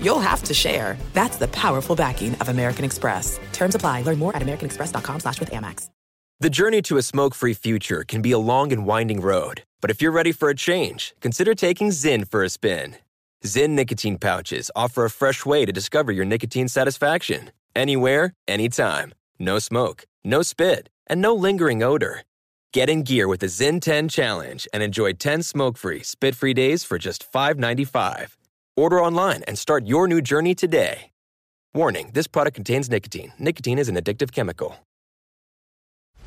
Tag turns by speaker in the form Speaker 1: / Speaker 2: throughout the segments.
Speaker 1: you'll have to share. That's the powerful backing of American Express. Terms apply. Learn more at americanexpress.com slash with Amex.
Speaker 2: The journey to a smoke-free future can be a long and winding road. But if you're ready for a change, consider taking Zyn for a spin. Zyn nicotine pouches offer a fresh way to discover your nicotine satisfaction. Anywhere, anytime. No smoke, no spit, and no lingering odor. Get in gear with the Zyn 10 Challenge and enjoy 10 smoke-free, spit-free days for just $5.95. Order online and start your new journey today. Warning, this product contains nicotine. Nicotine is an addictive chemical.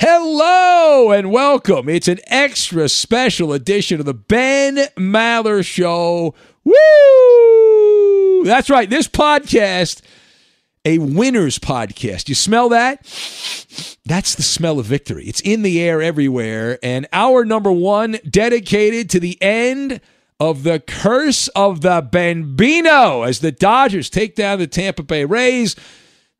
Speaker 3: Hello and welcome. It's an extra special edition of the Ben Maller Show. Woo! That's right. This podcast, a winner's podcast. You smell that? That's the smell of victory. It's in the air everywhere. And our number one dedicated to the end of the curse of the Bambino as the Dodgers take down the Tampa Bay Rays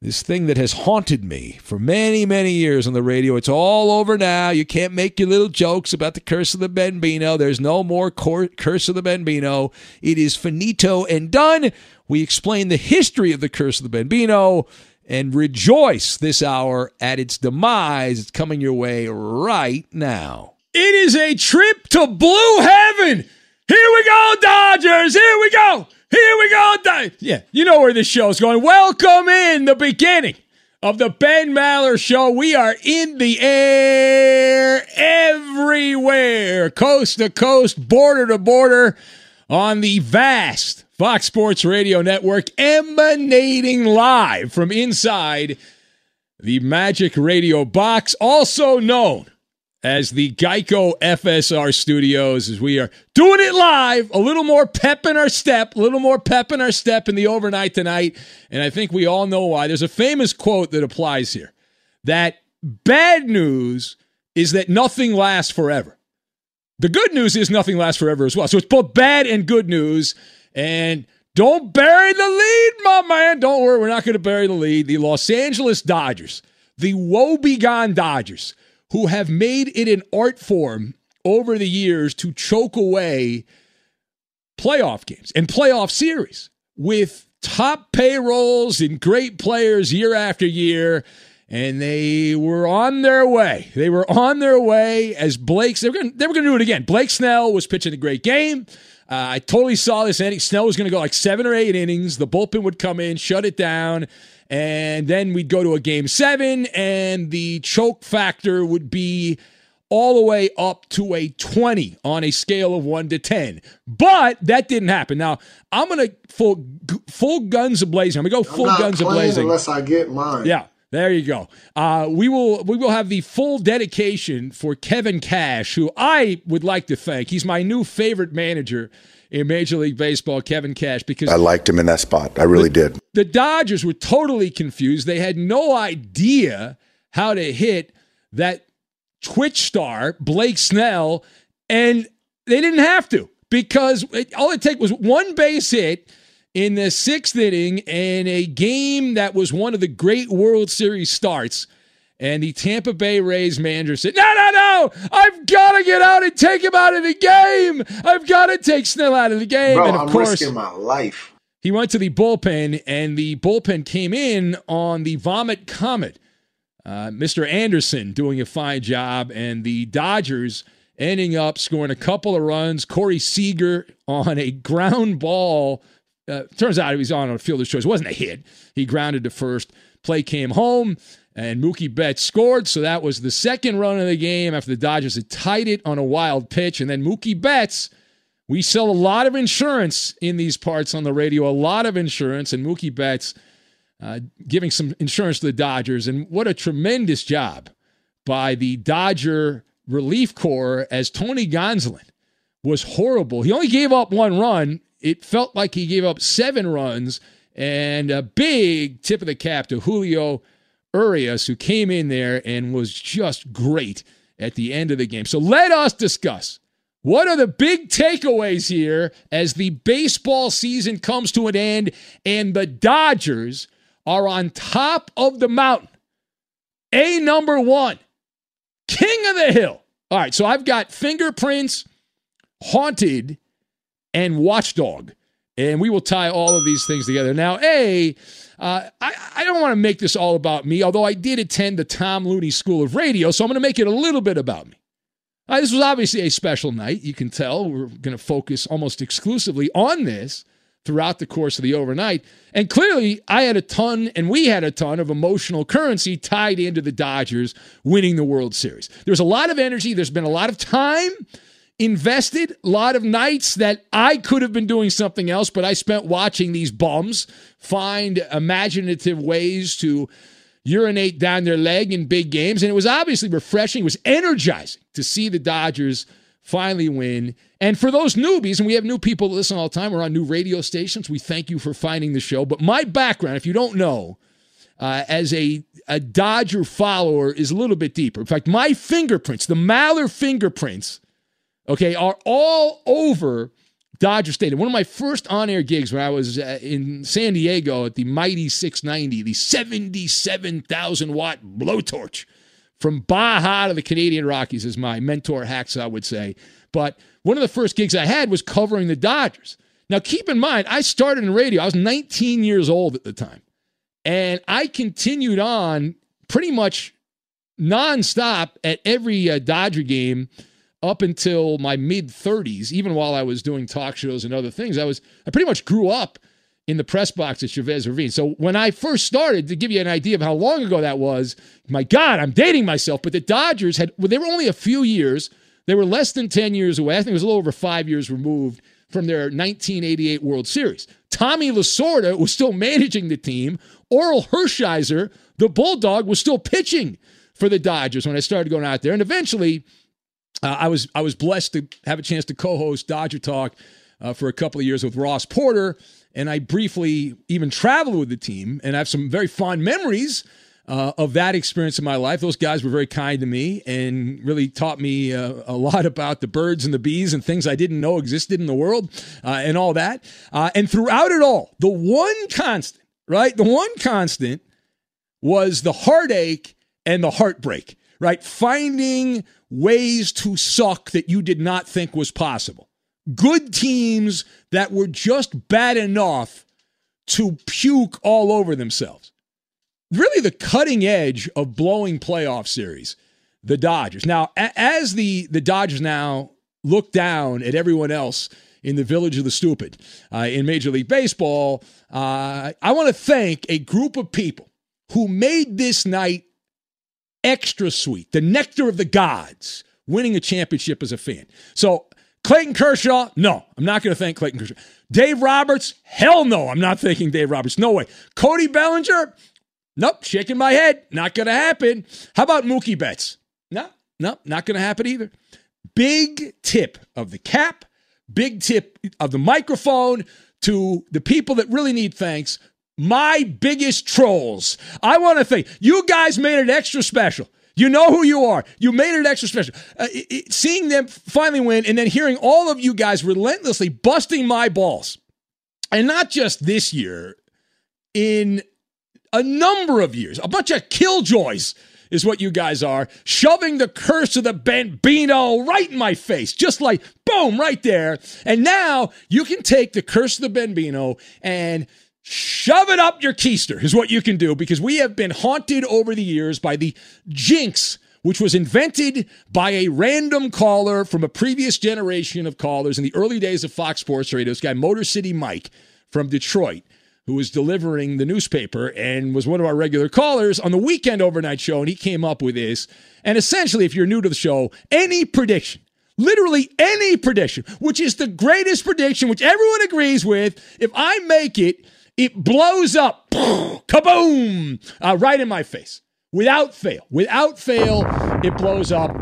Speaker 3: this thing that has haunted me for many, many years on the radio. It's all over now. You can't make your little jokes about the curse of the Bambino. There's no more cor- curse of the Bambino. It is finito and done. We explain the history of the curse of the Bambino and rejoice this hour at its demise. It's coming your way right now. It is a trip to blue heaven. Here we go, Dodgers. Here we go. Here we go. Yeah, you know where this show is going. Welcome in the beginning of the Ben Maller Show. We are in the air everywhere, coast to coast, border to border, on the vast Fox Sports Radio network, emanating live from inside the Magic Radio box, also known as the Geico FSR studios as we are doing it live, a little more pep in our step, a little more pep in our step in the overnight tonight. And I think we all know why. There's a famous quote that applies here that bad news is that nothing lasts forever. The good news is nothing lasts forever as well. So it's both bad and good news. And don't bury the lead, my man. Don't worry, we're not going to bury the lead. The Los Angeles Dodgers, the woebegone Dodgers, who have made it an art form over the years to choke away playoff games and playoff series with top payrolls and great players year after year and they were on their way. They were on their way as Blake's. They were going. To do it again. Blake Snell was pitching a great game. Uh, I totally saw this inning. Snell was going to go like seven or eight innings. The bullpen would come in, shut it down, and then we'd go to a game seven, and the choke factor would be all the way up to a 20 on a scale of 1 to 10. But that didn't happen. Now, I'm going to full full guns blazing. I'm going to go full guns blazing
Speaker 4: unless I get mine.
Speaker 3: Yeah. There you go. Uh, we will we will have the full dedication for Kevin Cash, who I would like to thank. He's my new favorite manager in Major League Baseball, Kevin Cash, because
Speaker 5: I liked him in that spot. I really
Speaker 3: the,
Speaker 5: did.
Speaker 3: The Dodgers were totally confused. They had no idea how to hit that Twitch star, Blake Snell, and they didn't have to because it, all it took was one base hit in the sixth inning in a game that was one of the great World Series starts. And the Tampa Bay Rays manager said, No, no, no, I've got to get out and take him out of the game. I've got to take Snell out of the game.
Speaker 4: Bro,
Speaker 3: and of
Speaker 4: I'm
Speaker 3: course,
Speaker 4: risking my life.
Speaker 3: He went to the bullpen, and the bullpen came in on the Vomit Comet. Uh, Mr. Anderson doing a fine job, and the Dodgers ending up scoring a couple of runs. Corey Seager on a ground ball uh, turns out he was on a fielder's choice. It wasn't a hit. He grounded to first. Play came home, and Mookie Betts scored. So that was the second run of the game after the Dodgers had tied it on a wild pitch. And then Mookie Betts, we sell a lot of insurance in these parts on the radio, a lot of insurance. And Mookie Betts uh, giving some insurance to the Dodgers. And what a tremendous job by the Dodger relief corps as Tony Gonsolin was horrible. He only gave up one run it felt like he gave up seven runs and a big tip of the cap to Julio Urias, who came in there and was just great at the end of the game. So let us discuss what are the big takeaways here as the baseball season comes to an end and the Dodgers are on top of the mountain. A number one, king of the hill. All right, so I've got fingerprints, haunted, and Watchdog. And we will tie all of these things together. Now, A, uh, I, I don't want to make this all about me, although I did attend the Tom Looney School of Radio, so I'm going to make it a little bit about me. Uh, this was obviously a special night. You can tell we're going to focus almost exclusively on this throughout the course of the overnight. And clearly, I had a ton, and we had a ton of emotional currency tied into the Dodgers winning the World Series. There's a lot of energy, there's been a lot of time invested a lot of nights that I could have been doing something else, but I spent watching these bums find imaginative ways to urinate down their leg in big games. And it was obviously refreshing. It was energizing to see the Dodgers finally win. And for those newbies, and we have new people that listen all the time, we're on new radio stations. We thank you for finding the show. But my background, if you don't know, uh, as a, a Dodger follower is a little bit deeper. In fact, my fingerprints, the Maller fingerprints, okay, are all over Dodger Stadium. One of my first on air gigs when I was uh, in San Diego at the Mighty 690, the 77,000 watt blowtorch from Baja to the Canadian Rockies, as my mentor Hacksaw would say. But one of the first gigs I had was covering the Dodgers. Now, keep in mind, I started in radio. I was 19 years old at the time. And I continued on pretty much nonstop at every uh, Dodger game up until my mid 30s, even while I was doing talk shows and other things, I was I pretty much grew up in the press box at Chavez Ravine. So when I first started, to give you an idea of how long ago that was, my God, I'm dating myself. But the Dodgers had well, they were only a few years. They were less than 10 years away. I think it was a little over five years removed from their 1988 World Series. Tommy Lasorda was still managing the team. Orel Hershiser, the Bulldog, was still pitching for the Dodgers when I started going out there. And eventually, uh, I was I was blessed to have a chance to co-host Dodger Talk uh, for a couple of years with Ross Porter, and I briefly even traveled with the team, and I have some very fond memories uh, of that experience in my life. Those guys were very kind to me and really taught me uh, a lot about the birds and the bees and things I didn't know existed in the world uh, and all that. Uh, and throughout it all, the one constant, right, the one constant was the heartache and the heartbreak, right? Finding ways to suck that you did not think was possible. Good teams that were just bad enough to puke all over themselves. really the cutting edge of blowing playoff series, the Dodgers. Now, as the the Dodgers now look down at everyone else in the village of the stupid uh, in Major League Baseball, uh, I want to thank a group of people who made this night extra sweet, the nectar of the gods, winning a championship as a fan. So, Clayton Kershaw, no, I'm not going to thank Clayton Kershaw. Dave Roberts, hell no, I'm not thanking Dave Roberts. No way. Cody Bellinger, nope, shaking my head, not going to happen. How about Mookie Betts? No, no, not going to happen either. Big tip of the cap, big tip of the microphone to the people that really need thanks. My biggest trolls. I want to thank you guys made it extra special. You know who you are. You made it extra special. Uh, it, it, seeing them finally win and then hearing all of you guys relentlessly busting my balls. And not just this year, in a number of years, a bunch of killjoys is what you guys are, shoving the curse of the Bambino right in my face, just like boom, right there. And now you can take the curse of the Bambino and shove it up your keister, is what you can do, because we have been haunted over the years by the jinx. Which was invented by a random caller from a previous generation of callers in the early days of Fox Sports Radio. This guy, Motor City Mike from Detroit, who was delivering the newspaper and was one of our regular callers on the weekend overnight show. And he came up with this. And essentially, if you're new to the show, any prediction, literally any prediction, which is the greatest prediction, which everyone agrees with, if I make it, it blows up, kaboom, uh, right in my face. Without fail. Without fail, it blows up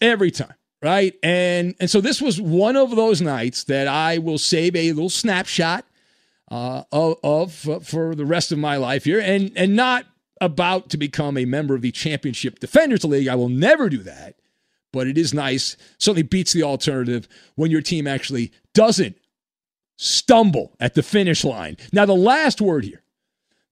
Speaker 3: every time right? And and so this was one of those nights that I will save a little snapshot uh, of, of uh, for the rest of my life here, and and not about to become a member of the Championship Defenders League. I will never do that, but it is nice. Certainly beats the alternative when your team actually doesn't stumble at the finish line. Now, the last word here.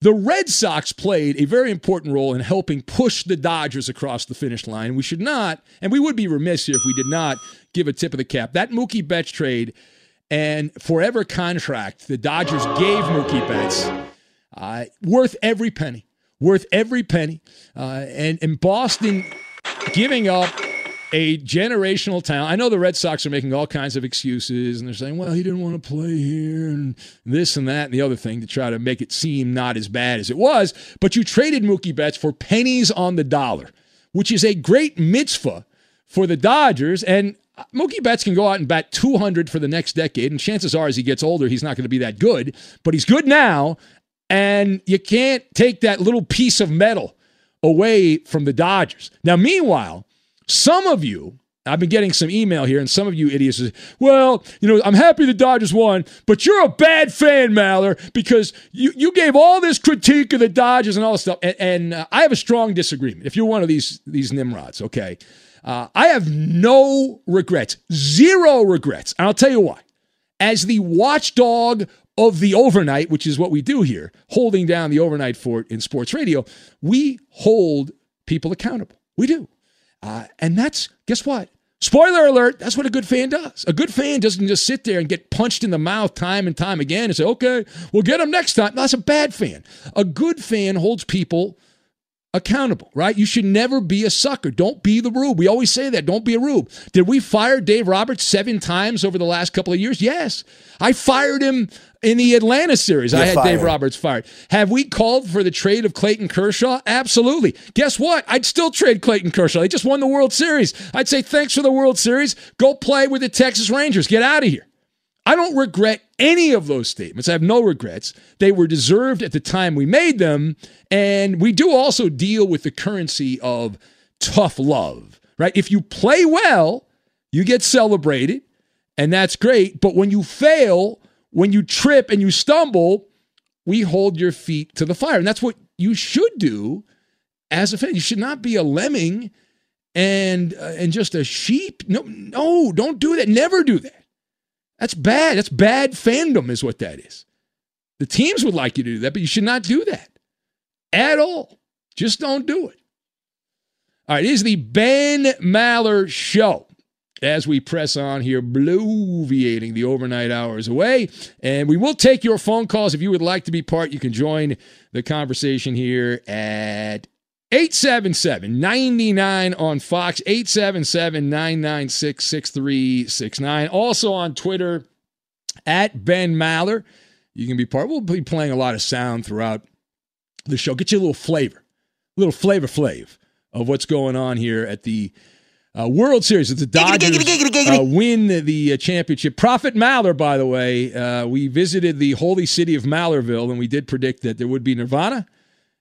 Speaker 3: The Red Sox played a very important role in helping push the Dodgers across the finish line. We should not, and we would be remiss here if we did not give a tip of the cap. That Mookie Betts trade and forever contract the Dodgers gave Mookie Betts uh, worth every penny, worth every penny. Uh, and, and Boston giving up a generational talent. I know the Red Sox are making all kinds of excuses and they're saying, well, he didn't want to play here and this and that and the other thing to try to make it seem not as bad as it was. But you traded Mookie Betts for pennies on the dollar, which is a great mitzvah for the Dodgers. And uh, Mookie Betts can go out and bat 200 for the next decade. And chances are, as he gets older, he's not going to be that good, but he's good now. And you can't take that little piece of metal away from the Dodgers. Now, meanwhile, some of you, I've been getting some email here, and some of you idiots well, you know, I'm happy the Dodgers won, but you're a bad fan, Maller, because you, you gave all this critique of the Dodgers and all this stuff. And, and uh, I have a strong disagreement. If you're one of these, these Nimrods, okay? Uh, I have no regrets, zero regrets. And I'll tell you why. As the watchdog of the overnight, which is what we do here, holding down the overnight fort in sports radio, we hold people accountable. We do. Uh, and that's, guess what? Spoiler alert, that's what a good fan does. A good fan doesn't just sit there and get punched in the mouth time and time again and say, okay, we'll get him next time. That's a bad fan. A good fan holds people accountable, right? You should never be a sucker. Don't be the rube. We always say that. Don't be a rube. Did we fire Dave Roberts seven times over the last couple of years? Yes. I fired him in the Atlanta series.
Speaker 5: You're
Speaker 3: I had
Speaker 5: fired.
Speaker 3: Dave Roberts fired. Have we called for the trade of Clayton Kershaw? Absolutely. Guess what? I'd still trade Clayton Kershaw. They just won the World Series. I'd say thanks for the World Series. Go play with the Texas Rangers. Get out of here. I don't regret any of those statements. I have no regrets. They were deserved at the time we made them. And we do also deal with the currency of tough love, right? If you play well, you get celebrated, and that's great. But when you fail, when you trip and you stumble, we hold your feet to the fire. And that's what you should do as a fan. You should not be a lemming and uh, and just a sheep. No, no, don't do that. Never do that. That's bad. That's bad fandom, is what that is. The teams would like you to do that, but you should not do that at all. Just don't do it. All right, it is the Ben Maller Show. as we press on here, bloviating the overnight hours away. And we will take your phone calls. If you would like to be part, you can join the conversation here at 877 99 on Fox, 877 996 6369. Also on Twitter at Ben Maller. You can be part. We'll be playing a lot of sound throughout the show. Get you a little flavor, a little flavor flav of what's going on here at the uh, World Series. It's the Dodgers uh, win the uh, championship. Prophet Maller, by the way, uh, we visited the holy city of Mallerville, and we did predict that there would be Nirvana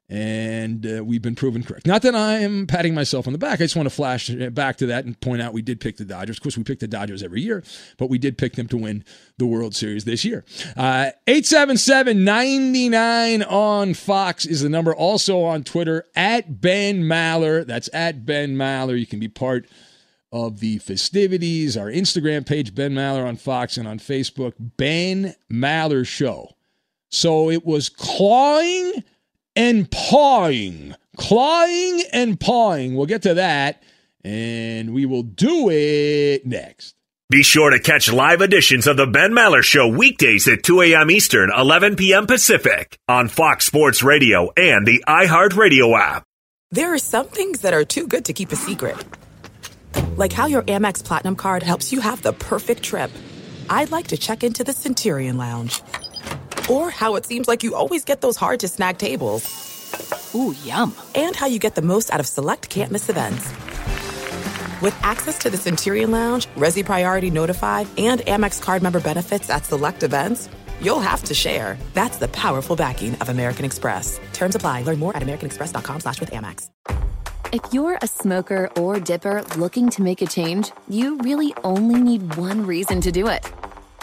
Speaker 3: and uh, we've been proven correct. Not that I am patting myself on the back. I just want to flash back to that and point out we did pick the Dodgers. Of course, we pick the Dodgers every year, but we did pick them to win the World Series this year. Uh, 99 on Fox is the number. Also on Twitter, at Ben Maller. That's at Ben Maller. You can be part of the festivities. Our Instagram page, Ben Maller on Fox, and on Facebook, Ben Maller Show. So it was clawing and pawing. Clawing and pawing. We'll get to that, and we will do it next.
Speaker 6: Be sure to catch live editions of the Ben Maller Show weekdays at 2 a.m. Eastern, 11 p.m. Pacific on Fox Sports Radio and the iHeartRadio app.
Speaker 1: There are some things that are too good to keep a secret. Like how your Amex Platinum card helps you have the perfect trip. I'd like to check into the Centurion Lounge. Or how it seems like you always get those hard to snag tables.
Speaker 7: Ooh, yum.
Speaker 1: And how you get the most out of select can't miss events. With access to the Centurion Lounge, Resy Priority Notified, and Amex card member benefits at select events, you'll have to share. That's the powerful backing of American Express. Terms apply. Learn more at americanexpress.com slash with Amex.
Speaker 8: If you're a smoker or dipper looking to make a change, you really only need one reason to do it.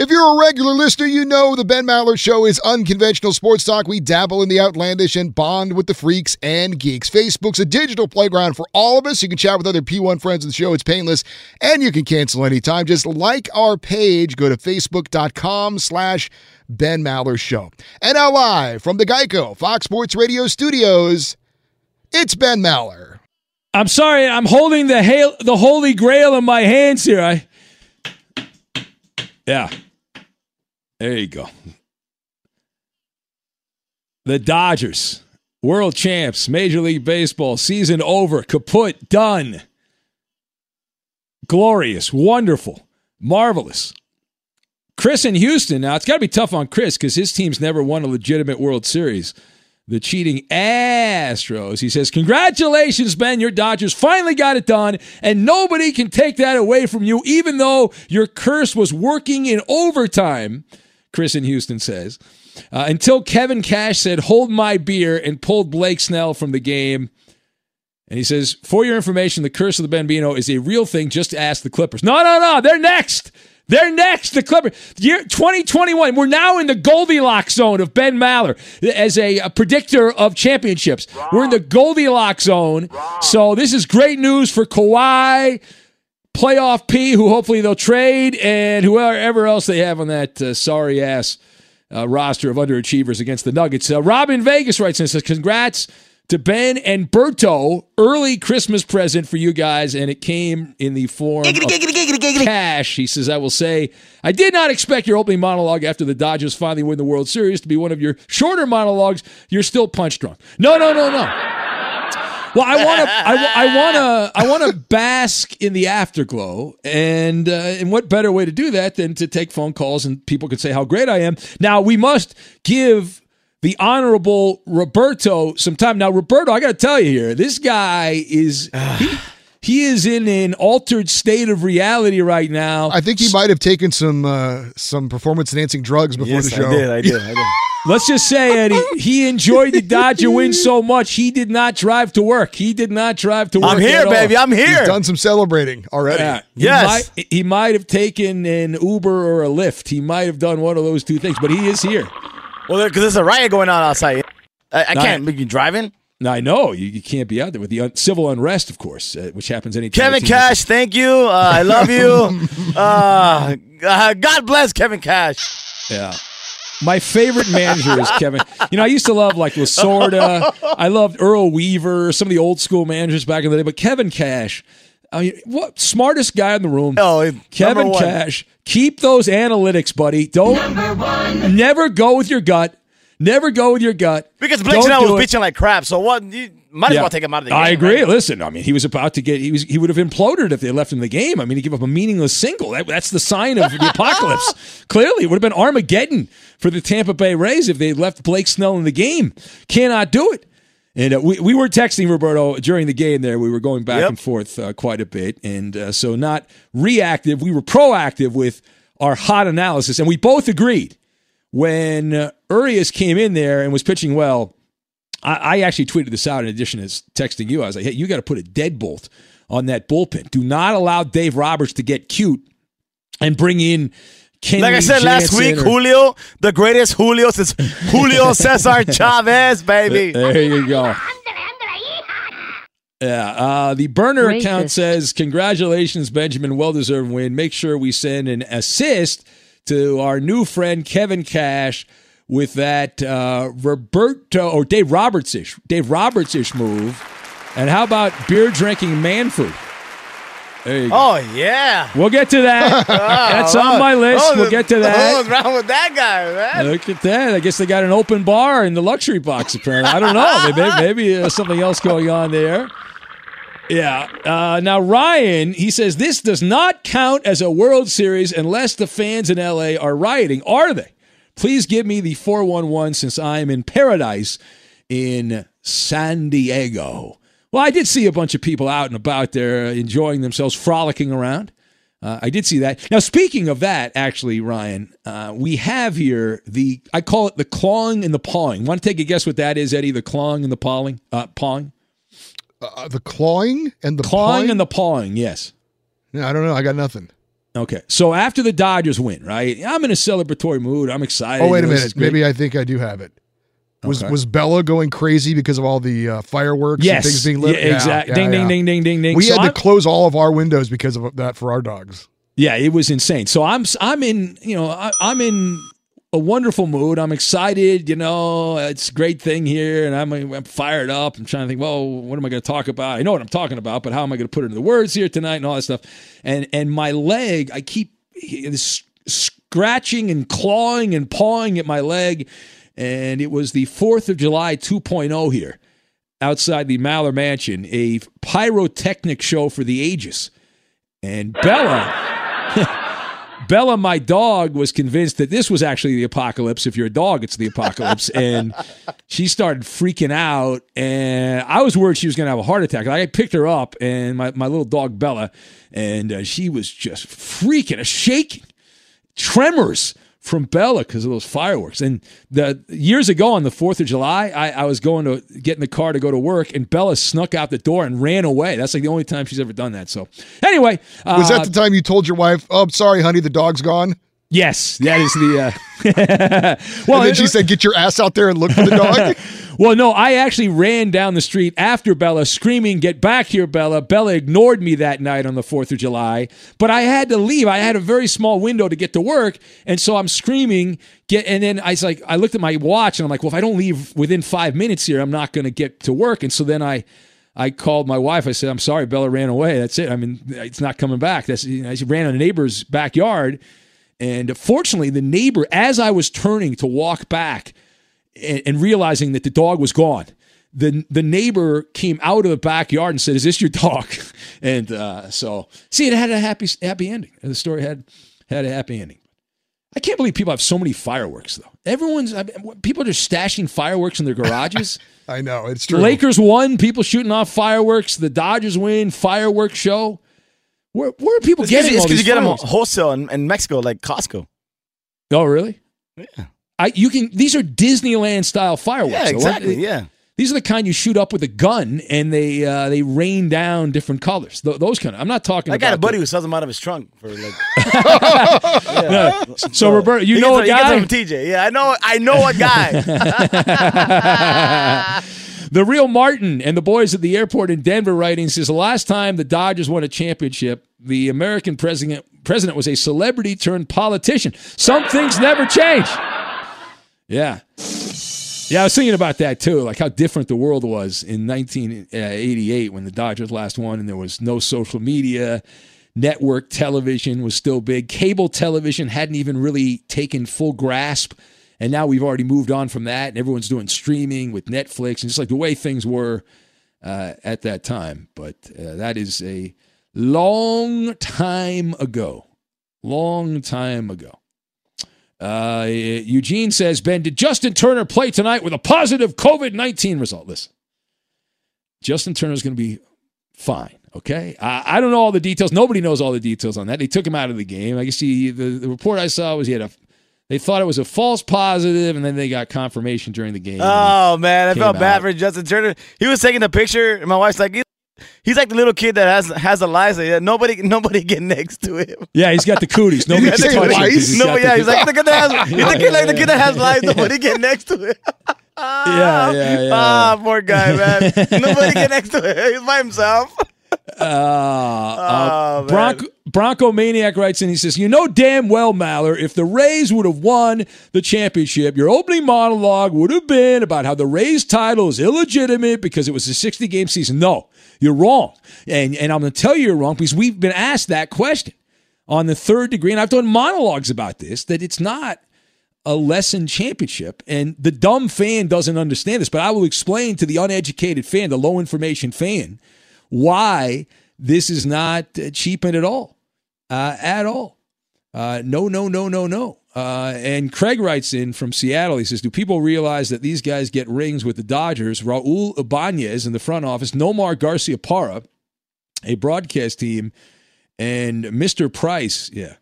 Speaker 9: If you're a regular listener, you know the Ben Maller Show is unconventional sports talk. We dabble in the outlandish and bond with the freaks and geeks. Facebook's a digital playground for all of us. You can chat with other P1 friends of the show. It's painless, and you can cancel anytime. Just like our page. Go to facebook.com slash Ben Maller Show. And now live from the Geico Fox Sports Radio studios, it's Ben Maller.
Speaker 3: I'm sorry, I'm holding the hail, the holy grail in my hands here. I Yeah. There you go. The Dodgers, world champs, Major League Baseball, season over, kaput, done. Glorious, wonderful, marvelous. Chris in Houston. Now, it's got to be tough on Chris because his team's never won a legitimate World Series. The cheating Astros. He says, Congratulations, Ben. Your Dodgers finally got it done, and nobody can take that away from you, even though your curse was working in overtime. Chris in Houston says. Uh, until Kevin Cash said, Hold my beer, and pulled Blake Snell from the game. And he says, For your information, the curse of the Bambino is a real thing. Just ask the Clippers. No, no, no. They're next. They're next. The Clippers. Year 2021. We're now in the Goldilocks zone of Ben Maller as a, a predictor of championships. We're in the Goldilocks zone. So this is great news for Kawhi playoff P, who hopefully they'll trade, and whoever else they have on that uh, sorry ass uh, roster of underachievers against the Nuggets. Uh, Robin Vegas writes and says, Congrats to Ben and Berto. Early Christmas present for you guys, and it came in the form of cash. He says, I will say, I did not expect your opening monologue after the Dodgers finally win the World Series to be one of your shorter monologues. You're still punch drunk. No, no, no, no. Well, I want to, I, I want to, I want to bask in the afterglow, and uh, and what better way to do that than to take phone calls and people can say how great I am. Now we must give the honorable Roberto some time. Now, Roberto, I got to tell you here, this guy is. He, he is in an altered state of reality right now.
Speaker 9: I think he might have taken some uh, some performance enhancing drugs before
Speaker 10: Yes,
Speaker 9: the show.
Speaker 10: I did. I did. I did.
Speaker 3: Let's just say, Eddie, he enjoyed the Dodger win so much he did not drive to work. He did not drive to work.
Speaker 10: I'm here,
Speaker 3: at all.
Speaker 10: baby. I'm
Speaker 9: He's
Speaker 10: here.
Speaker 9: done some celebrating already.
Speaker 3: Yeah. He
Speaker 10: Yes.
Speaker 3: might, he might have taken an Uber or a Lyft. He might have done one of those two things, but he is here.
Speaker 10: Well, because there's a riot going on outside. I, I
Speaker 3: Not-
Speaker 10: can't be driving.
Speaker 3: Now I know you, you can't be out there with the un- civil unrest, of course, uh, which happens anytime.
Speaker 10: Kevin
Speaker 3: a team is-
Speaker 10: Cash, thank you. Uh, I love you. uh, uh, God bless Kevin Cash.
Speaker 3: Yeah. My favorite manager is Kevin. You know, I used to love like Lasorda. I loved Earl Weaver, some of the old school managers back in the day. But Kevin Cash, I mean, what smartest guy in the room?
Speaker 10: Oh,
Speaker 3: Kevin
Speaker 10: one.
Speaker 3: Cash. Keep those analytics, buddy. Don't never go with your gut. Never go with your gut.
Speaker 10: Because Blake
Speaker 3: Don't
Speaker 10: Snell was
Speaker 3: it.
Speaker 10: pitching like crap. So what? You might as
Speaker 3: Yeah.
Speaker 10: well take him out of the game.
Speaker 3: I agree.
Speaker 10: right?
Speaker 3: Listen, I mean, he was about to get. He was. He would have imploded if they left him in the game. I mean, he gave up a meaningless single. That, that's the sign of the apocalypse. Clearly, it would have been Armageddon for the Tampa Bay Rays if they left Blake Snell in the game. Cannot do it. And uh, we, we were texting Roberto during the game there. We were going back
Speaker 10: Yep.
Speaker 3: and forth uh, quite a bit. And uh, so, not reactive, we were proactive with our hot analysis. And we both agreed when uh, Urias came in there and was pitching well. I, I actually tweeted this out in addition to texting you. I was like, hey, you got to put a deadbolt on that bullpen. Do not allow Dave Roberts to get cute and bring in Kenley
Speaker 10: Like I said last week,
Speaker 3: or-
Speaker 10: Julio, the greatest Julio since Julio Cesar Chavez, baby.
Speaker 3: There you go. Yeah. Uh, the burner
Speaker 8: Racist.
Speaker 3: account says, Congratulations, Benjamin. Well deserved win. Make sure we send an assist to our new friend, Kevin Cash, with that uh, Roberto or Dave Roberts ish, Dave Roberts ish move. And how about beer drinking Manfred? There you go.
Speaker 10: Oh yeah.
Speaker 3: We'll get to that. That's on my list.
Speaker 10: Oh,
Speaker 3: we'll get to that.
Speaker 10: What's wrong with that guy, man?
Speaker 3: Look at that. I guess they got an open bar in the luxury box, apparently. I don't know. Maybe, maybe uh, something else going on there. Yeah. Uh, now, Ryan, he says this does not count as a World Series unless the fans in LA are rioting. Are they? Please give me the 411 since I'm in paradise in San Diego. Well, I did see a bunch of people out and about there enjoying themselves, frolicking around. Uh, I did see that. Now, speaking of that, actually, Ryan, uh, we have here the I call it the clawing and the pawing. Want to take a guess what that is, Eddie? The clawing and the pawing, uh, pawing,
Speaker 9: Uh, the clawing and the
Speaker 3: clawing
Speaker 9: pawing?
Speaker 3: and the pawing. Yes.
Speaker 9: Yeah, I don't know. I got nothing.
Speaker 3: Okay. So after the Dodgers win, right? I'm in a celebratory mood. I'm excited.
Speaker 9: Oh, wait a minute. Maybe I think I do have it. Was
Speaker 3: Okay.
Speaker 9: was Bella going crazy because of all the uh, fireworks
Speaker 3: Yes.
Speaker 9: and things being lit?
Speaker 3: Yeah, exact- ding, ding, ding, ding, ding, ding.
Speaker 9: We
Speaker 3: So
Speaker 9: had
Speaker 3: I'm-
Speaker 9: to close all of our windows because of that for our dogs.
Speaker 3: Yeah, it was insane. So I'm I'm in you know I, I'm in a wonderful mood. I'm excited. You know, it's a great thing here, and I'm I'm fired up. I'm trying to think. Well, what am I going to talk about? I know what I'm talking about, but how am I going to put it into words here tonight and all that stuff? And and my leg, I keep scratching and clawing and pawing at my leg, and it was the Fourth of July 2.0 here outside the Maller Mansion, a pyrotechnic show for the ages. And Bella, Bella, my dog, was convinced that this was actually the apocalypse. If you're a dog, it's the apocalypse. and she started freaking out. And I was worried she was going to have a heart attack. I picked her up, and my, my little dog, Bella, and uh, she was just freaking, shaking, tremors from Bella because of those fireworks. And the years ago on the Fourth of July, I, I was going to get in the car to go to work, and Bella snuck out the door and ran away. That's like the only time she's ever done that. So anyway,
Speaker 9: Was
Speaker 3: uh,
Speaker 9: that the time you told your wife, "Oh, I'm sorry, honey, the dog's gone"?
Speaker 3: Yes, that is the. Uh, well,
Speaker 9: and then she said, "Get your ass out there and look for the dog."
Speaker 3: well, no, I actually ran down the street after Bella, screaming, "Get back here, Bella!" Bella ignored me that night on the Fourth of July, but I had to leave. I had a very small window to get to work, and so I'm screaming, "Get!" And then I was like, I looked at my watch, and I'm like, "Well, if I don't leave within five minutes here, I'm not going to get to work." And so then I. I called my wife. I said, "I'm sorry, Bella ran away. That's it. I mean, it's not coming back." That's you know, she ran in a neighbor's backyard, and fortunately, the neighbor, as I was turning to walk back and, and realizing that the dog was gone, the the neighbor came out of the backyard and said, "Is this your dog?" And uh, so, see, it had a happy happy ending. The story had had a happy ending. I can't believe people have so many fireworks, though. Everyone's I mean, people are just stashing fireworks in their garages.
Speaker 9: I know it's true.
Speaker 3: Lakers won. People shooting off fireworks. The Dodgers win. Fireworks show. Where, where are people
Speaker 10: It's
Speaker 3: getting all
Speaker 10: because
Speaker 3: these
Speaker 10: you get them wholesale in, in Mexico, like Costco.
Speaker 3: Oh, really?
Speaker 10: Yeah.
Speaker 3: I you can these are Disneyland style fireworks.
Speaker 10: Yeah, exactly.
Speaker 3: they?
Speaker 10: Yeah.
Speaker 3: These are the kind you shoot up with a gun and they uh, they rain down different colors. Th- those kind of. I'm not talking
Speaker 10: I got a buddy
Speaker 3: the-
Speaker 10: who sells them out of his trunk for like.
Speaker 3: Yeah. So, Roberto, you know
Speaker 10: gets
Speaker 3: a
Speaker 10: it- he
Speaker 3: guy.
Speaker 10: gets from TJ. Yeah, I know. I know a guy.
Speaker 3: the real Martin and the boys at the airport in Denver writing says the last time the Dodgers won a championship, the American president president was a celebrity turned politician. Some things never change. Yeah. Yeah, I was thinking about that too, like how different the world was in 1988 when the Dodgers last won and there was no social media. Network television was still big. Cable television hadn't even really taken full grasp. And now we've already moved on from that, and everyone's doing streaming with Netflix, and just like the way things were uh, at that time. But uh, that is a long time ago. Long time ago. Uh, Eugene says, Ben, did Justin Turner play tonight with a positive COVID 19 result? Listen, Justin Turner's going to be fine. Okay. I, I don't know all the details. Nobody knows all the details on that. They took him out of the game. I guess he, the, the report I saw was he had a, they thought it was a false positive, and then they got confirmation during the game.
Speaker 10: oh man, I felt bad
Speaker 3: out.
Speaker 10: for Justin Turner. He was taking a picture, and my wife's like, he's like the little kid that has has a license. Yeah, nobody nobody get next to him.
Speaker 3: Yeah, he's got the cooties. Nobody can touch
Speaker 10: the
Speaker 3: him. he's
Speaker 10: No, yeah, he's like the kid that has. He's the kid like the kid that has lice. Nobody get next to him.
Speaker 3: Yeah, yeah, yeah.
Speaker 10: Ah, poor guy, man. Nobody get next to him. He's by himself.
Speaker 3: Uh, uh,
Speaker 10: Oh,
Speaker 3: Bronco Maniac writes and he says, You know damn well, Maller, if the Rays would have won the championship, your opening monologue would have been about how the Rays title is illegitimate because it was a 60 game season. No, you're wrong. And, and I'm going to tell you you're wrong because we've been asked that question on the third degree. And I've done monologues about this that it's not a lesson championship. And the dumb fan doesn't understand this, but I will explain to the uneducated fan, the low information fan, why this is not uh, cheapened at all, uh, at all. Uh, no, no, no, no, no. Uh, and Craig writes in from Seattle. He says, "Do people realize that these guys get rings with the Dodgers? Raul Ibanez in the front office, Nomar Garciaparra, a broadcast team, and Mr. Price. Yeah,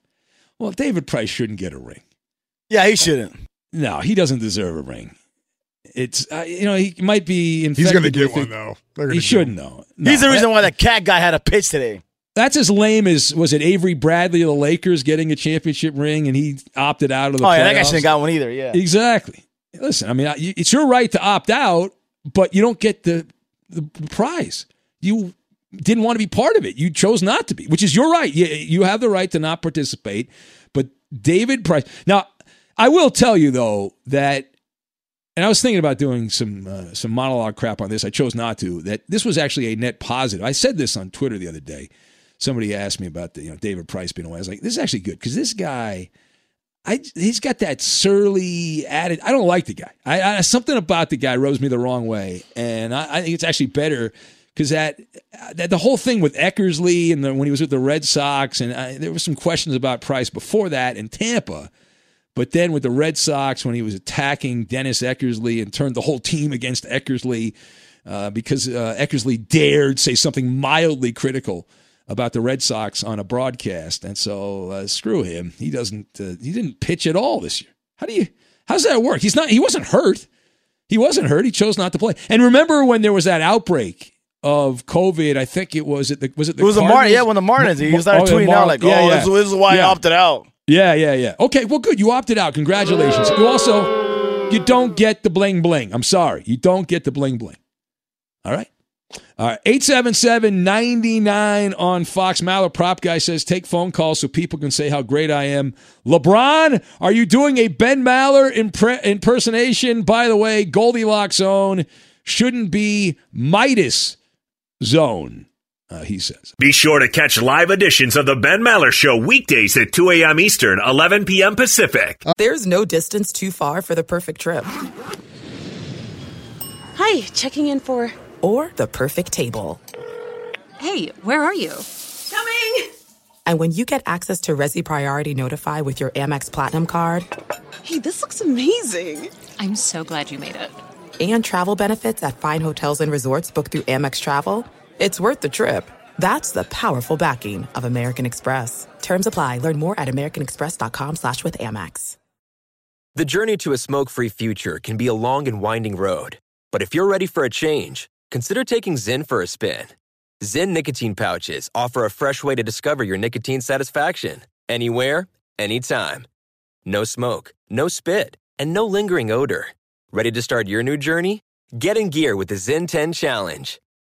Speaker 3: well, David Price shouldn't get a ring.
Speaker 10: Yeah, he shouldn't.
Speaker 3: No, he doesn't deserve a ring. It's uh, you know he might be infected.
Speaker 9: He's going to get
Speaker 3: with
Speaker 9: one though.
Speaker 3: He shouldn't
Speaker 9: him.
Speaker 3: though. No.
Speaker 10: He's the reason why the cat guy had a pitch today.
Speaker 3: That's as lame as was it Avery Bradley of the Lakers getting a championship ring and he opted out of the.
Speaker 10: Oh yeah, that guy shouldn't have got one either. Yeah.
Speaker 3: Exactly. Listen, I mean, it's your right to opt out, but you don't get the the prize. You didn't want to be part of it. You chose not to be, which is your right. You, you have the right to not participate. But David Price. Now, I will tell you though that, and I was thinking about doing some uh, some monologue crap on this. I chose not to. That this was actually a net positive. I said this on Twitter the other day. Somebody asked me about the you know David Price being away. I was like, this is actually good because this guy. I, he's got that surly attitude. I don't like the guy. I, I something about the guy rubs me the wrong way, and I, I think it's actually better because that, that the whole thing with Eckersley and the, when he was with the Red Sox, and I, there were some questions about Price before that in Tampa, but then with the Red Sox when he was attacking Dennis Eckersley and turned the whole team against Eckersley uh, because uh, Eckersley dared say something mildly critical about the Red Sox on a broadcast, and so uh, screw him. He doesn't. Uh, he didn't pitch at all this year. How do you? How's that work? He's not. He wasn't hurt. He wasn't hurt. He chose not to play. And remember when there was that outbreak of COVID? I think it was it. The, was it the?
Speaker 10: It was the Mar- yeah, when the Marlins, he started
Speaker 3: oh,
Speaker 10: tweeting
Speaker 3: Mar-
Speaker 10: out like,
Speaker 3: yeah,
Speaker 10: "Oh,
Speaker 3: yeah.
Speaker 10: this, this is why
Speaker 3: Yeah.
Speaker 10: I opted out."
Speaker 3: Yeah, yeah, yeah. Okay, well, good. You opted out. Congratulations. You also you don't get the bling bling. I'm sorry, you don't get the bling bling. All right. All right. 877 99 on Fox. Maller Prop Guy says, take phone calls so people can say how great I am. LeBron, are you doing a Ben Maller impre- impersonation? By the way, Goldilocks zone shouldn't be Midas zone, uh, he says.
Speaker 6: Be sure to catch live editions of the Ben Maller Show weekdays at 2 a.m. Eastern, 11 p.m. Pacific.
Speaker 1: There's no distance too far for the perfect trip
Speaker 11: Hi, checking in for.
Speaker 1: or the perfect table.
Speaker 11: Hey, where are you?
Speaker 1: Coming! And when you get access to Resy Priority Notify with your Amex Platinum card
Speaker 11: Hey, this looks amazing. I'm so glad you made it.
Speaker 1: and travel benefits at fine hotels and resorts booked through Amex Travel, it's worth the trip. That's the powerful backing of American Express. Terms apply. Learn more at americanexpress.com slash with Amex.
Speaker 2: The journey to a smoke free future can be a long and winding road. But if you're ready for a change, consider taking Zyn for a spin. Zyn nicotine pouches offer a fresh way to discover your nicotine satisfaction anywhere, anytime. No smoke, no spit, and no lingering odor. Ready to start your new journey? Get in gear with the Zyn 10 Challenge.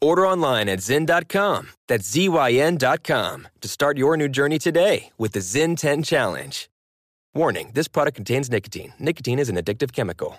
Speaker 2: Order online at Zyn.com. That's Z-Y-N.com to start your new journey today with the Zyn 10 Challenge. Warning this product contains nicotine. Nicotine is an addictive chemical.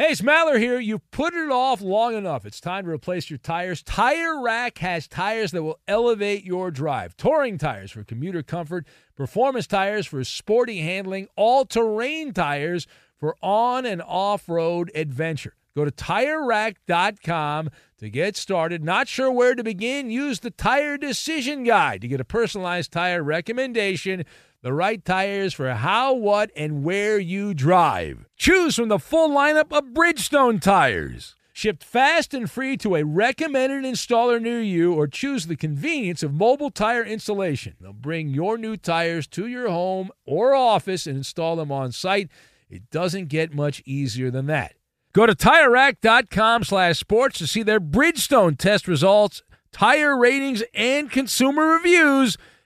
Speaker 12: Hey,
Speaker 3: it's Maller here. You've put it off long enough. It's time to replace your tires. Tire Rack has tires that will elevate your drive. Touring tires for commuter comfort, performance tires for sporty handling, all terrain tires for on and off road adventure. Go to tirerack.com to get started. Not sure where to begin? Use the Tire Decision Guide to get a personalized tire recommendation. The right tires for how, what, and where you drive. Choose from the full lineup of Bridgestone tires. Shipped fast and free to a recommended installer near you, or choose the convenience of mobile tire installation. They'll bring your new tires to your home or office and install them on site. It doesn't get much easier than that. Go to TireRack.com slash sports to see their Bridgestone test results, tire ratings, and consumer reviews,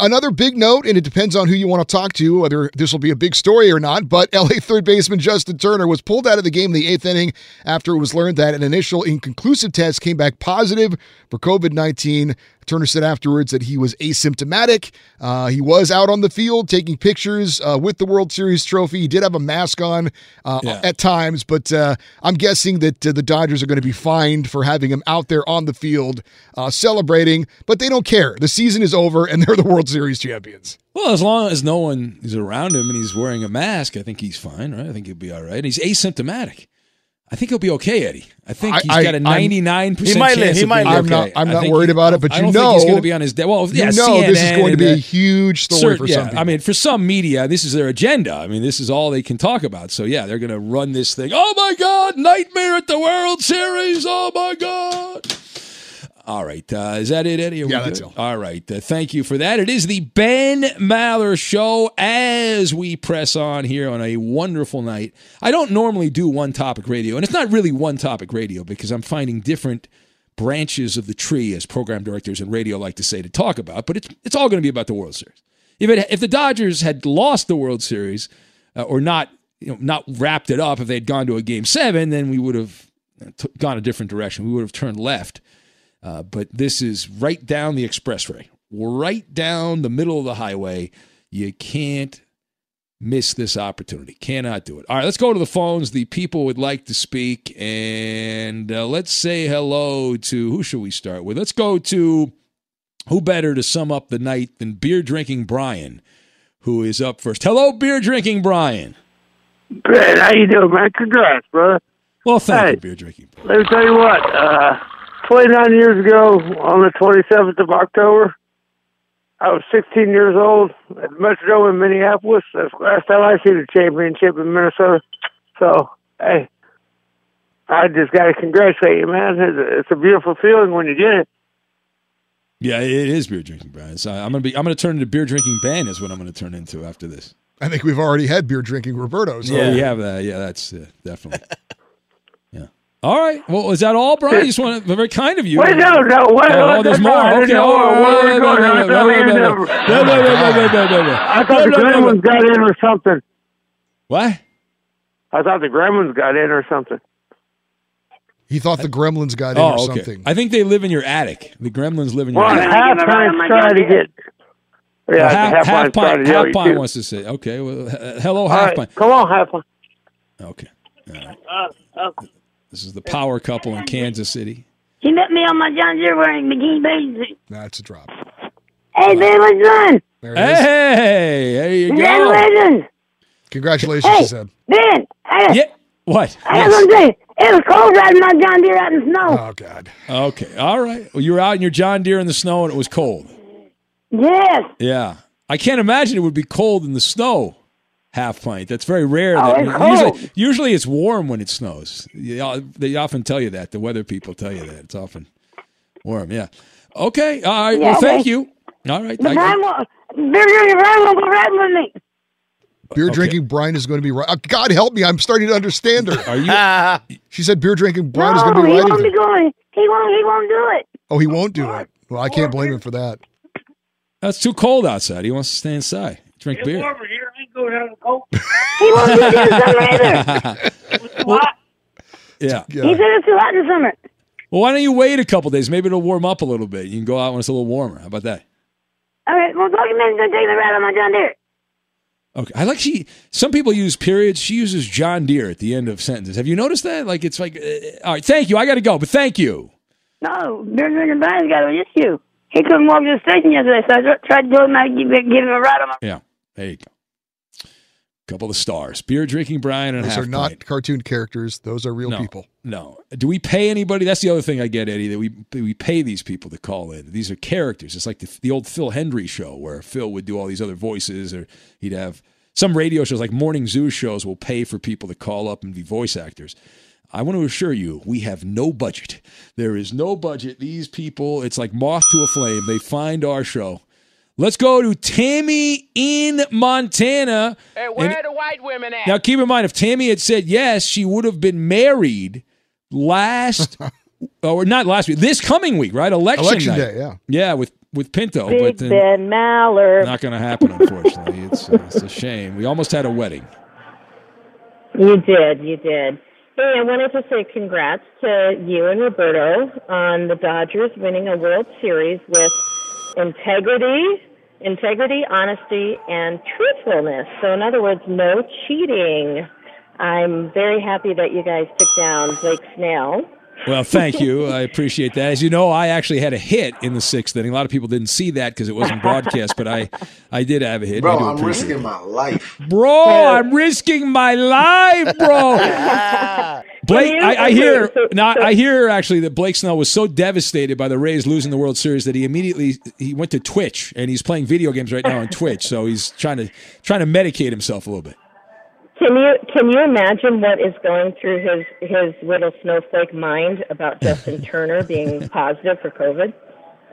Speaker 9: Another big note, and it depends on who you want to talk to, whether this will be a big story or not. But LA third baseman Justin Turner was pulled out of the game in the eighth inning after it was learned that an initial inconclusive test came back positive for COVID 19. Turner said afterwards that he was asymptomatic. Uh, he was out on the field taking pictures uh, with the World Series trophy. He did have a mask on uh,
Speaker 3: Yeah.
Speaker 9: at times, but uh, I'm guessing that uh, the Dodgers are going to be fined for having him out there on the field uh, celebrating, but they don't care. The season is over and they're the World Series champions.
Speaker 3: Well, as long as no one is around him and he's wearing a mask, I think he's fine, right? I think he'll be all right. He's asymptomatic. I think he'll be okay, Eddie. I think he's
Speaker 9: I-
Speaker 3: got a ninety nine percent chance.
Speaker 9: live, he might live. I'm
Speaker 3: okay.
Speaker 9: not- I'm not worried
Speaker 3: he-
Speaker 9: about it, but
Speaker 3: I
Speaker 9: you
Speaker 3: think he's
Speaker 9: know-
Speaker 3: going to be on his. De- well, yeah, you
Speaker 9: know this is going to be a huge story for
Speaker 3: yeah,
Speaker 9: some people.
Speaker 3: I mean, for some media, this is their agenda. I mean, this is all they can talk about. So yeah, they're going to run this thing. Oh my God, nightmare at the World Series. Oh my God. All right, uh, is that it, Eddie?
Speaker 9: Yeah, that's
Speaker 3: good? All right, uh, thank you for that. It is the Ben Maller Show as we press on here on a wonderful night. I don't normally do one topic radio, and it's not really one topic radio because I'm finding different branches of the tree, as program directors and radio like to say, to talk about. But it's it's all going to be about the World Series. If it, if the Dodgers had lost the World Series uh, or not you know not wrapped it up, if they had gone to a Game Seven, then we would have uh, gone a different direction. We would have turned left. Uh, but this is right down the expressway, right down the middle of the highway. You can't miss this opportunity. Cannot do it. All right, let's go to the phones. The people would like to speak, and uh, let's say hello to who should we start with? Let's go to who better to sum up the night than beer drinking Brian, who is up first. Hello, beer drinking Brian.
Speaker 13: Brad, how you doing, man? Congrats, brother.
Speaker 3: Well, thank
Speaker 13: Hey.
Speaker 3: you, beer drinking.
Speaker 13: Let me tell you what. Uh, 29 years ago, on the 27th of October, I was 16 years old at the Metrodome in Minneapolis. That's the last time I see the championship in Minnesota. So, hey, I just got to congratulate you, man. It's a, it's a beautiful feeling when you get it.
Speaker 3: Yeah, it is beer drinking Brian. So I'm gonna be. I'm gonna turn into beer drinking Ben. Is what I'm gonna turn into after this.
Speaker 9: I think we've already had beer drinking Roberto. So.
Speaker 3: Yeah, we have that. Yeah, that's uh, definitely. All right. Well, is that all, Brian? You just want to, very kind of you.
Speaker 13: Wait, no, no, wait,
Speaker 3: Oh, there's more.
Speaker 13: I
Speaker 3: Okay.
Speaker 13: know
Speaker 3: all
Speaker 13: where we
Speaker 3: right.
Speaker 13: were going. I thought the. Gremlins got in or something.
Speaker 3: What?
Speaker 13: I thought the Gremlins got in or something.
Speaker 9: He thought the gremlins got in
Speaker 3: Oh,
Speaker 9: or
Speaker 3: okay.
Speaker 9: something.
Speaker 3: I think they live in your attic. The gremlins live in your
Speaker 13: Well,
Speaker 3: attic.
Speaker 13: half time's trying to get. Yeah,
Speaker 3: Well, half,
Speaker 13: half,
Speaker 3: pint, half pint wants to say. Okay. Well, uh, hello,
Speaker 13: All
Speaker 3: half
Speaker 13: right,
Speaker 3: pint.
Speaker 13: Come on, half pint.
Speaker 3: Okay.
Speaker 14: Uh, uh,
Speaker 3: This is the power couple in Kansas City.
Speaker 14: he met me on my John Deere wearing bikini bathing suit.
Speaker 9: That's a drop.
Speaker 14: Hey, Ben, what's going
Speaker 9: There it is.
Speaker 3: Hey, there you go.
Speaker 14: Congratulations.
Speaker 9: Congratulations,
Speaker 14: Hey.
Speaker 9: she said.
Speaker 14: Ben, I,
Speaker 3: Yeah. What?
Speaker 14: I was going to say, it was cold riding my John Deere out in the snow.
Speaker 9: Oh God.
Speaker 3: Okay. All right. Well, you were out in your John Deere in the snow and it was cold.
Speaker 14: Yes.
Speaker 3: Yeah. I can't imagine it would be cold in the snow. Half pint. That's very rare.
Speaker 14: Oh,
Speaker 3: that,
Speaker 14: it's
Speaker 3: usually,
Speaker 14: cold.
Speaker 3: usually it's warm when it snows. They often tell you that. The weather people tell you that it's often warm. Yeah. Okay. All right.
Speaker 14: Yeah,
Speaker 3: well, thank
Speaker 14: okay.
Speaker 3: you. All right.
Speaker 14: But
Speaker 3: I-
Speaker 14: Brian won't, beer drinking Brian won't go riding with me.
Speaker 9: Beer drinking Brian is going to be right. Uh, God help me, I'm starting to understand her.
Speaker 3: Are
Speaker 9: you? she said beer drinking Brian is going to be
Speaker 14: he won't
Speaker 9: with
Speaker 14: be going. He won't. He won't do it.
Speaker 9: Oh, he won't do it. Well, I can't blame him for that.
Speaker 3: That's too cold outside. He wants to stay inside, drink beer.
Speaker 14: here. I ain't going out the cold. he won't do it in the summer either.
Speaker 3: Well, yeah.
Speaker 14: He said it's too hot in the summer.
Speaker 3: Well, why don't you wait a couple days? Maybe it'll warm up a little bit. You can go out when it's a little warmer. How about that?
Speaker 14: All right. Well, Doggy Man's gonna take the ride on my John Deere.
Speaker 3: Okay. I like she. Some people use periods. She uses John Deere at the end of sentences. Have you noticed that? Like it's like, uh, all right, thank you. I got to go, but thank you.
Speaker 14: No, beer drinking Brian's got an issue. He couldn't walk to the station yesterday, so I tried to tell him I'd give, give him a ride on my.
Speaker 3: Yeah. There you go. Couple of stars. Beer drinking Brian and
Speaker 9: Those
Speaker 3: half
Speaker 9: are not
Speaker 3: pint.
Speaker 9: cartoon characters. Those are real
Speaker 3: No.
Speaker 9: people.
Speaker 3: No. Do we pay anybody? That's the other thing I get, Eddie. That we we pay these people to call in. These are characters. It's like the, the old Phil Hendrie show where Phil would do all these other voices, or he'd have some radio shows like morning zoo shows will pay for people to call up and be voice actors. I want to assure you, we have no budget. There is no budget. These people, it's like moth to a flame. They find our show. Let's go to Tammy in Montana.
Speaker 15: Hey, where
Speaker 3: And-
Speaker 15: are the white women at?
Speaker 3: now, keep in mind, if Tammy had said yes, she would have been married last, or not last week, this coming week, right? Election,
Speaker 9: Election
Speaker 3: night.
Speaker 9: day, yeah.
Speaker 3: Yeah, with, with Pinto.
Speaker 16: Big
Speaker 3: but then
Speaker 16: Ben Maller.
Speaker 3: not going to happen, unfortunately. it's, uh, it's a shame. We almost had a wedding.
Speaker 16: You did, you did. Hey, I wanted to say congrats to you and Roberto on the Dodgers winning a World Series with integrity, integrity, honesty, and truthfulness. So, in other words, no cheating. I'm very happy that you guys took down Blake Snell.
Speaker 3: Well, thank you. I appreciate that. As you know, I actually had a hit in the sixth inning. A lot of people didn't see that because it wasn't broadcast, but I, I did have a hit.
Speaker 4: Bro,
Speaker 3: I do
Speaker 4: I'm risking
Speaker 3: it.
Speaker 4: my life.
Speaker 3: Bro, I'm risking my life, bro. Blake, I, I hear
Speaker 16: so-
Speaker 3: now. I hear actually that Blake Snell was so devastated by the Rays losing the World Series that he immediately he went to Twitch and he's playing video games right now on Twitch. So he's trying to trying to medicate himself a little bit.
Speaker 16: Can you can you imagine what is going through his his little snowflake mind about Justin Turner being positive for COVID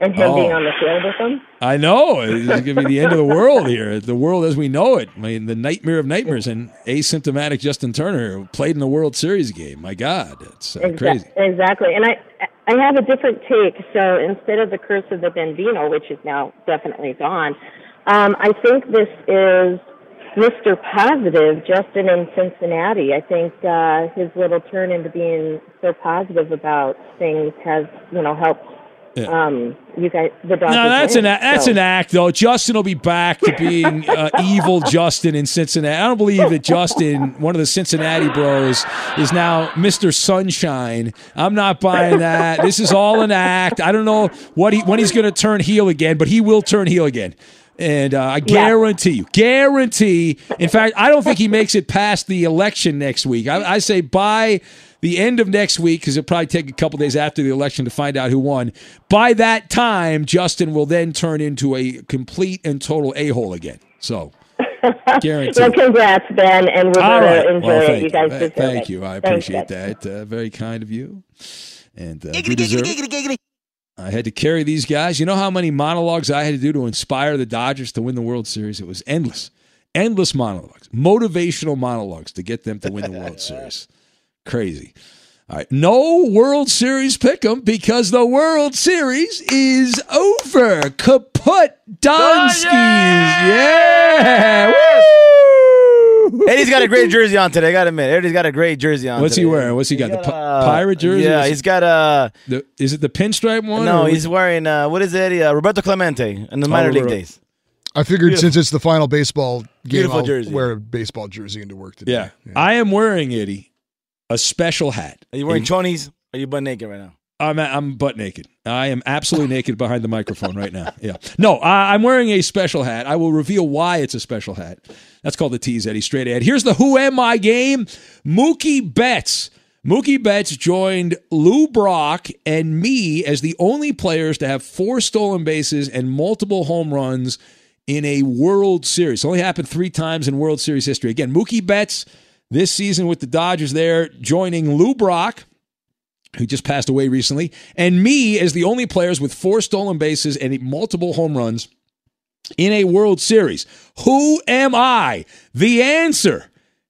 Speaker 16: and him
Speaker 3: Oh.
Speaker 16: being on the field with him?
Speaker 3: I know it's going to be the end of the world here. The world as we know it. I mean, the nightmare of nightmares and asymptomatic Justin Turner played in the World Series game. My God, it's uh,
Speaker 16: Exa-
Speaker 3: crazy.
Speaker 16: Exactly. And I I have a different take. So instead of the curse of the Bambino, which is now definitely gone, um, I think this is Mr. Positive, Justin in Cincinnati. I think uh, his little turn into being so positive about things has, you know, helped
Speaker 3: Yeah.
Speaker 16: um, you guys, the Dodgers.
Speaker 3: No, that's an
Speaker 16: win.
Speaker 3: that's
Speaker 16: So-
Speaker 3: an act though. Justin will be back to being uh, evil Justin in Cincinnati. I don't believe that Justin, one of the Cincinnati bros, is now Mr. Sunshine. I'm not buying that. This is all an act. I don't know what he when he's going to turn heel again, but he will turn heel again. And uh, I guarantee you, guarantee. In fact, I don't think he makes it past the election next week. I, I say by the end of next week, because it'll probably take a couple days after the election to find out who won. By that time, Justin will then turn into a complete and total a hole again. So, guarantee.
Speaker 16: Well, congrats, Ben and Roberto.
Speaker 3: All right.
Speaker 16: Enjoy
Speaker 3: Well,
Speaker 16: it.
Speaker 3: thank
Speaker 16: You guys deserve
Speaker 3: Thank
Speaker 16: it.
Speaker 3: you. I appreciate
Speaker 16: guys.
Speaker 3: that. Uh, very kind of you. And uh, you deserve it. I had to carry these guys. You know how many monologues I had to do to inspire the Dodgers to win the World Series? It was endless. Endless monologues, motivational monologues to get them to win the World Series. Crazy. All right. No World Series pick 'em because the World Series is over. Kaput Donskis. Oh, yeah. Woo!
Speaker 10: Eddie's got a great jersey on today. I got to admit, Eddie's got a great jersey on.
Speaker 3: What's he wearing? What's he got? The
Speaker 10: got,
Speaker 3: pi-
Speaker 10: uh,
Speaker 3: pirate jersey?
Speaker 10: Yeah, he's
Speaker 3: it-
Speaker 10: got uh
Speaker 3: the, is it the pinstripe one?
Speaker 10: no,
Speaker 3: or-
Speaker 10: he's wearing uh what is it? Eddie? Uh, Roberto Clemente in the minor league days.
Speaker 9: I figured
Speaker 10: Beautiful.
Speaker 9: since it's the final baseball game,
Speaker 10: Beautiful
Speaker 9: I'll
Speaker 10: jersey.
Speaker 9: wear a baseball jersey into work today.
Speaker 3: Yeah. I am wearing Eddie a special hat.
Speaker 10: Are you wearing
Speaker 3: A-
Speaker 10: chonies? Or are you butt naked right now?
Speaker 3: I'm I'm butt naked. I am absolutely naked behind the microphone right now. Yeah. No, I, I'm wearing a special hat. I will reveal why it's a special hat. That's called the tease, Eddie. Straight ahead. Here's the Who Am I game. Mookie Betts. Mookie Betts joined Lou Brock and me as the only players to have four stolen bases and multiple home runs in a World Series. Only happened three times in World Series history. Again, Mookie Betts this season with the Dodgers there, joining Lou Brock, who just passed away recently, and me as the only players with four stolen bases and multiple home runs in a World Series. Who am I? The answer.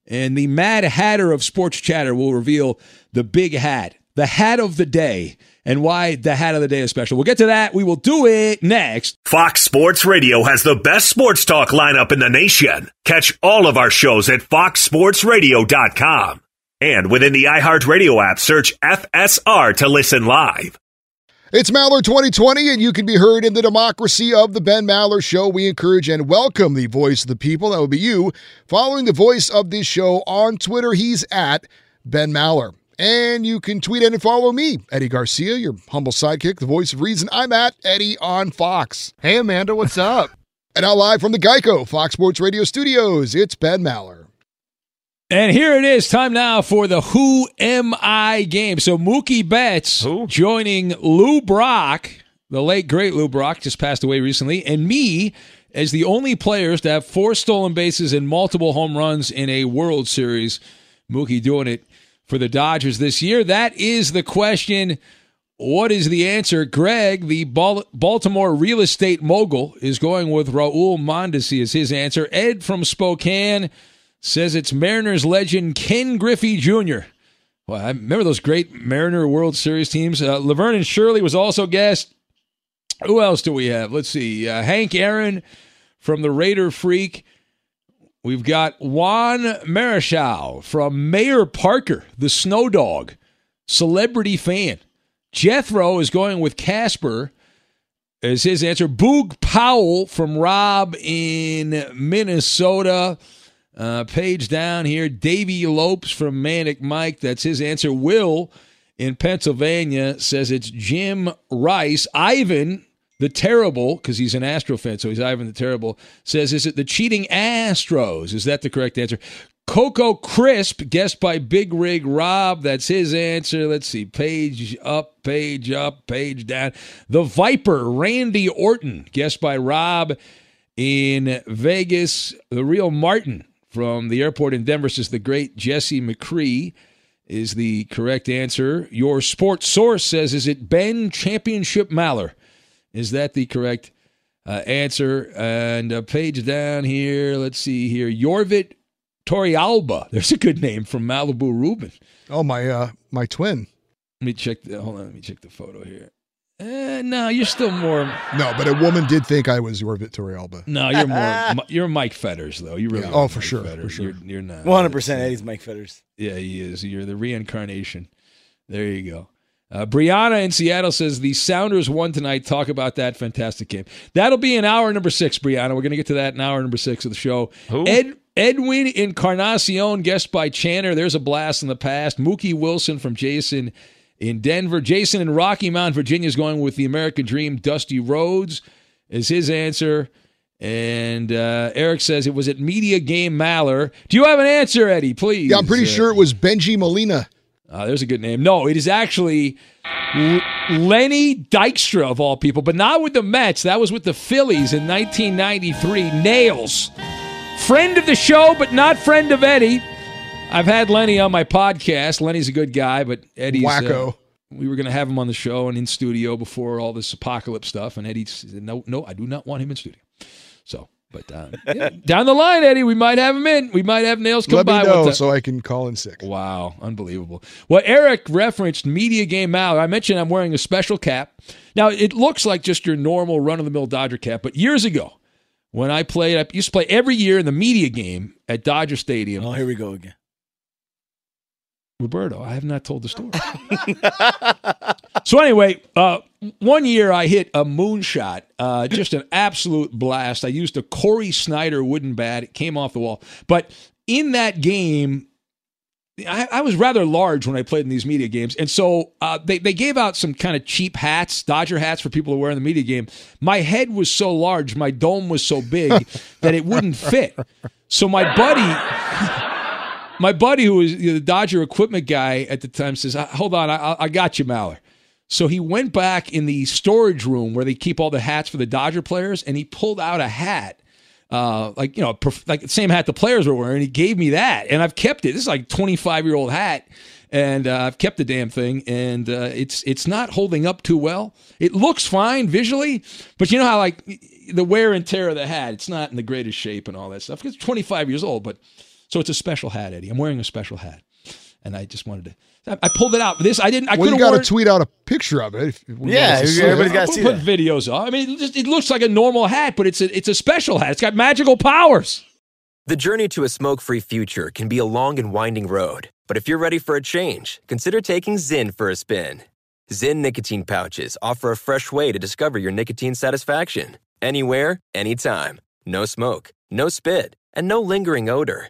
Speaker 3: And the Mad Hatter of Sports Chatter will reveal the big hat, the hat of the day, and why the hat of the day is special. We'll get to that. We will do it next.
Speaker 6: Fox Sports Radio has the best sports talk lineup in the nation. Catch all of our shows at foxsportsradio.com. And within the iHeartRadio app, search FSR to listen live.
Speaker 9: It's Maller 2020, and you can be heard in the democracy of the Ben Maller Show. We encourage and welcome the voice of the people. That would be you. Following the voice of this show on Twitter, he's at Ben Maller. And you can tweet and follow me, Eddie Garcia, your humble sidekick, the voice of reason. I'm at Eddie on Fox.
Speaker 15: Hey, Amanda, what's up?
Speaker 9: and now live from the Geico Fox Sports Radio studios, it's Ben Maller.
Speaker 3: And here it is, time now for the Who Am I game. So Mookie Betts
Speaker 17: Who?
Speaker 3: joining Lou Brock, the late great Lou Brock, just passed away recently, and me as the only players to have four stolen bases and multiple home runs in a World Series. Mookie doing it for the Dodgers this year. That is the question. What is the answer? Greg, the Baltimore real estate mogul, is going with Raul Mondesi as his answer. Ed from Spokane says it's Mariners legend Ken Griffey Jr. Well, I remember those great Mariner World Series teams. Uh, Laverne and Shirley was also guest. Who else do we have? Let's see. Uh, Hank Aaron from the Raider Freak. We've got Juan Marichal from Mayor Parker, the Snow Dog, celebrity fan. Jethro is going with Casper as his answer. Boog Powell from Rob in Minnesota. Uh, page down here, Davey Lopes from Manic Mike. That's his answer. Will in Pennsylvania says it's Jim Rice. Ivan, the Terrible, because he's an Astro fan, so he's Ivan the Terrible, says, Is it the cheating Astros? Is that the correct answer? Coco Crisp, guessed by Big Rig Rob. That's his answer. Let's see. Page up, page up, page down. The Viper, Randy Orton, guessed by Rob in Vegas. The Real Martin from the airport in Denver says the great Jesse McCree is the correct answer. Your sports source says, is it Ben Championship Maller? Is that the correct uh, answer? And a page down here, let's see here. Yorvit Torrealba. There's a good name from Malibu Rubin.
Speaker 9: Oh, my uh, my twin.
Speaker 3: Let me check the hold on, let me check the photo here. Uh, no, you're still more.
Speaker 9: No, but a woman did think I was your Victoria Alba.
Speaker 3: No, you're more. you're Mike Fetters, though. You really.
Speaker 9: Yeah. Oh, for
Speaker 3: Mike
Speaker 9: sure,
Speaker 3: Fetters.
Speaker 9: for sure.
Speaker 3: You're, you're not.
Speaker 10: 100% Eddie's Mike Fetters.
Speaker 3: Yeah, he is. You're the reincarnation. There you go. Uh, Brianna in Seattle says the Sounders won tonight. Talk about that fantastic game. That'll be in hour number six, Brianna. We're going to get to that in hour number six of the show.
Speaker 17: Who?
Speaker 3: Ed Edwin Encarnacion, guest by Channer. There's a blast in the past. Mookie Wilson from Jason in Denver. Jason in Rocky Mount, Virginia is going with the American Dream. Dusty Rhodes is his answer. And uh, Eric says it was at Media Game Maller. Do you have an answer, Eddie? Please.
Speaker 9: Yeah, I'm pretty
Speaker 3: Uh,
Speaker 9: sure it was Benji Molina.
Speaker 3: uh, there's a good name. No, it is actually L- Lenny Dykstra of all people, but not with the Mets. That was with the Phillies in 1993. Nails. Friend of the show, but not friend of Eddie. I've had Lenny on my podcast. Lenny's a good guy, but Eddie's uh,
Speaker 9: Wacko.
Speaker 3: we were going to have him on the show and in studio before all this apocalypse stuff, and Eddie said, "No, no, I do not want him in studio." So, but uh, yeah, down the line, Eddie, we might have him in. We might have Nails come
Speaker 9: Let
Speaker 3: by
Speaker 9: me know so I can call in sick.
Speaker 3: Wow, unbelievable. Well, Eric referenced Media Game out. I mentioned I'm wearing a special cap. Now, it looks like just your normal run of the mill Dodger cap, but years ago, when I played, I used to play every year in the media game at Dodger Stadium.
Speaker 10: Oh, here we go again.
Speaker 3: Roberto, I have not told the story. so anyway, uh, one year I hit a moonshot, uh, just an absolute blast. I used a Cory Snyder wooden bat. It came off the wall. But in that game, I, I was rather large when I played in these media games, and so uh, they they gave out some kind of cheap hats, Dodger hats for people to wear in the media game. My head was so large, my dome was so big that it wouldn't fit. So my buddy, my buddy who was the Dodger equipment guy at the time says, "Uh, "Hold on, I, I got you, Maller." So he went back in the storage room where they keep all the hats for the Dodger players, and he pulled out a hat uh, like you know, prof- like the same hat the players were wearing. He gave me that, and I've kept it. This is like 25 year old hat, and uh, I've kept the damn thing, and uh, it's it's not holding up too well. It looks fine visually, but you know how like the wear and tear of the hat, it's not in the greatest shape and all that stuff. It's 25 years old, but so it's a special hat, Eddie. I'm wearing a special hat, and I just wanted to. I pulled it out. This I didn't. I
Speaker 9: well, you
Speaker 3: could've
Speaker 9: got to tweet out a picture of it. if- if
Speaker 10: Yeah,
Speaker 9: want to see it.
Speaker 10: everybody's got to
Speaker 3: Put,
Speaker 10: see
Speaker 3: put
Speaker 10: that.
Speaker 3: videos up. I mean, it, just, it looks like a normal hat, but it's a it's a special hat. It's got magical powers.
Speaker 2: The journey to a smoke free future can be a long and winding road, but if you're ready for a change, consider taking Zyn for a spin. Zyn nicotine pouches offer a fresh way to discover your nicotine satisfaction anywhere, anytime. No smoke, no spit, and no lingering odor.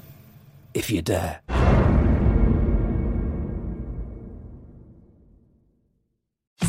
Speaker 18: if you dare.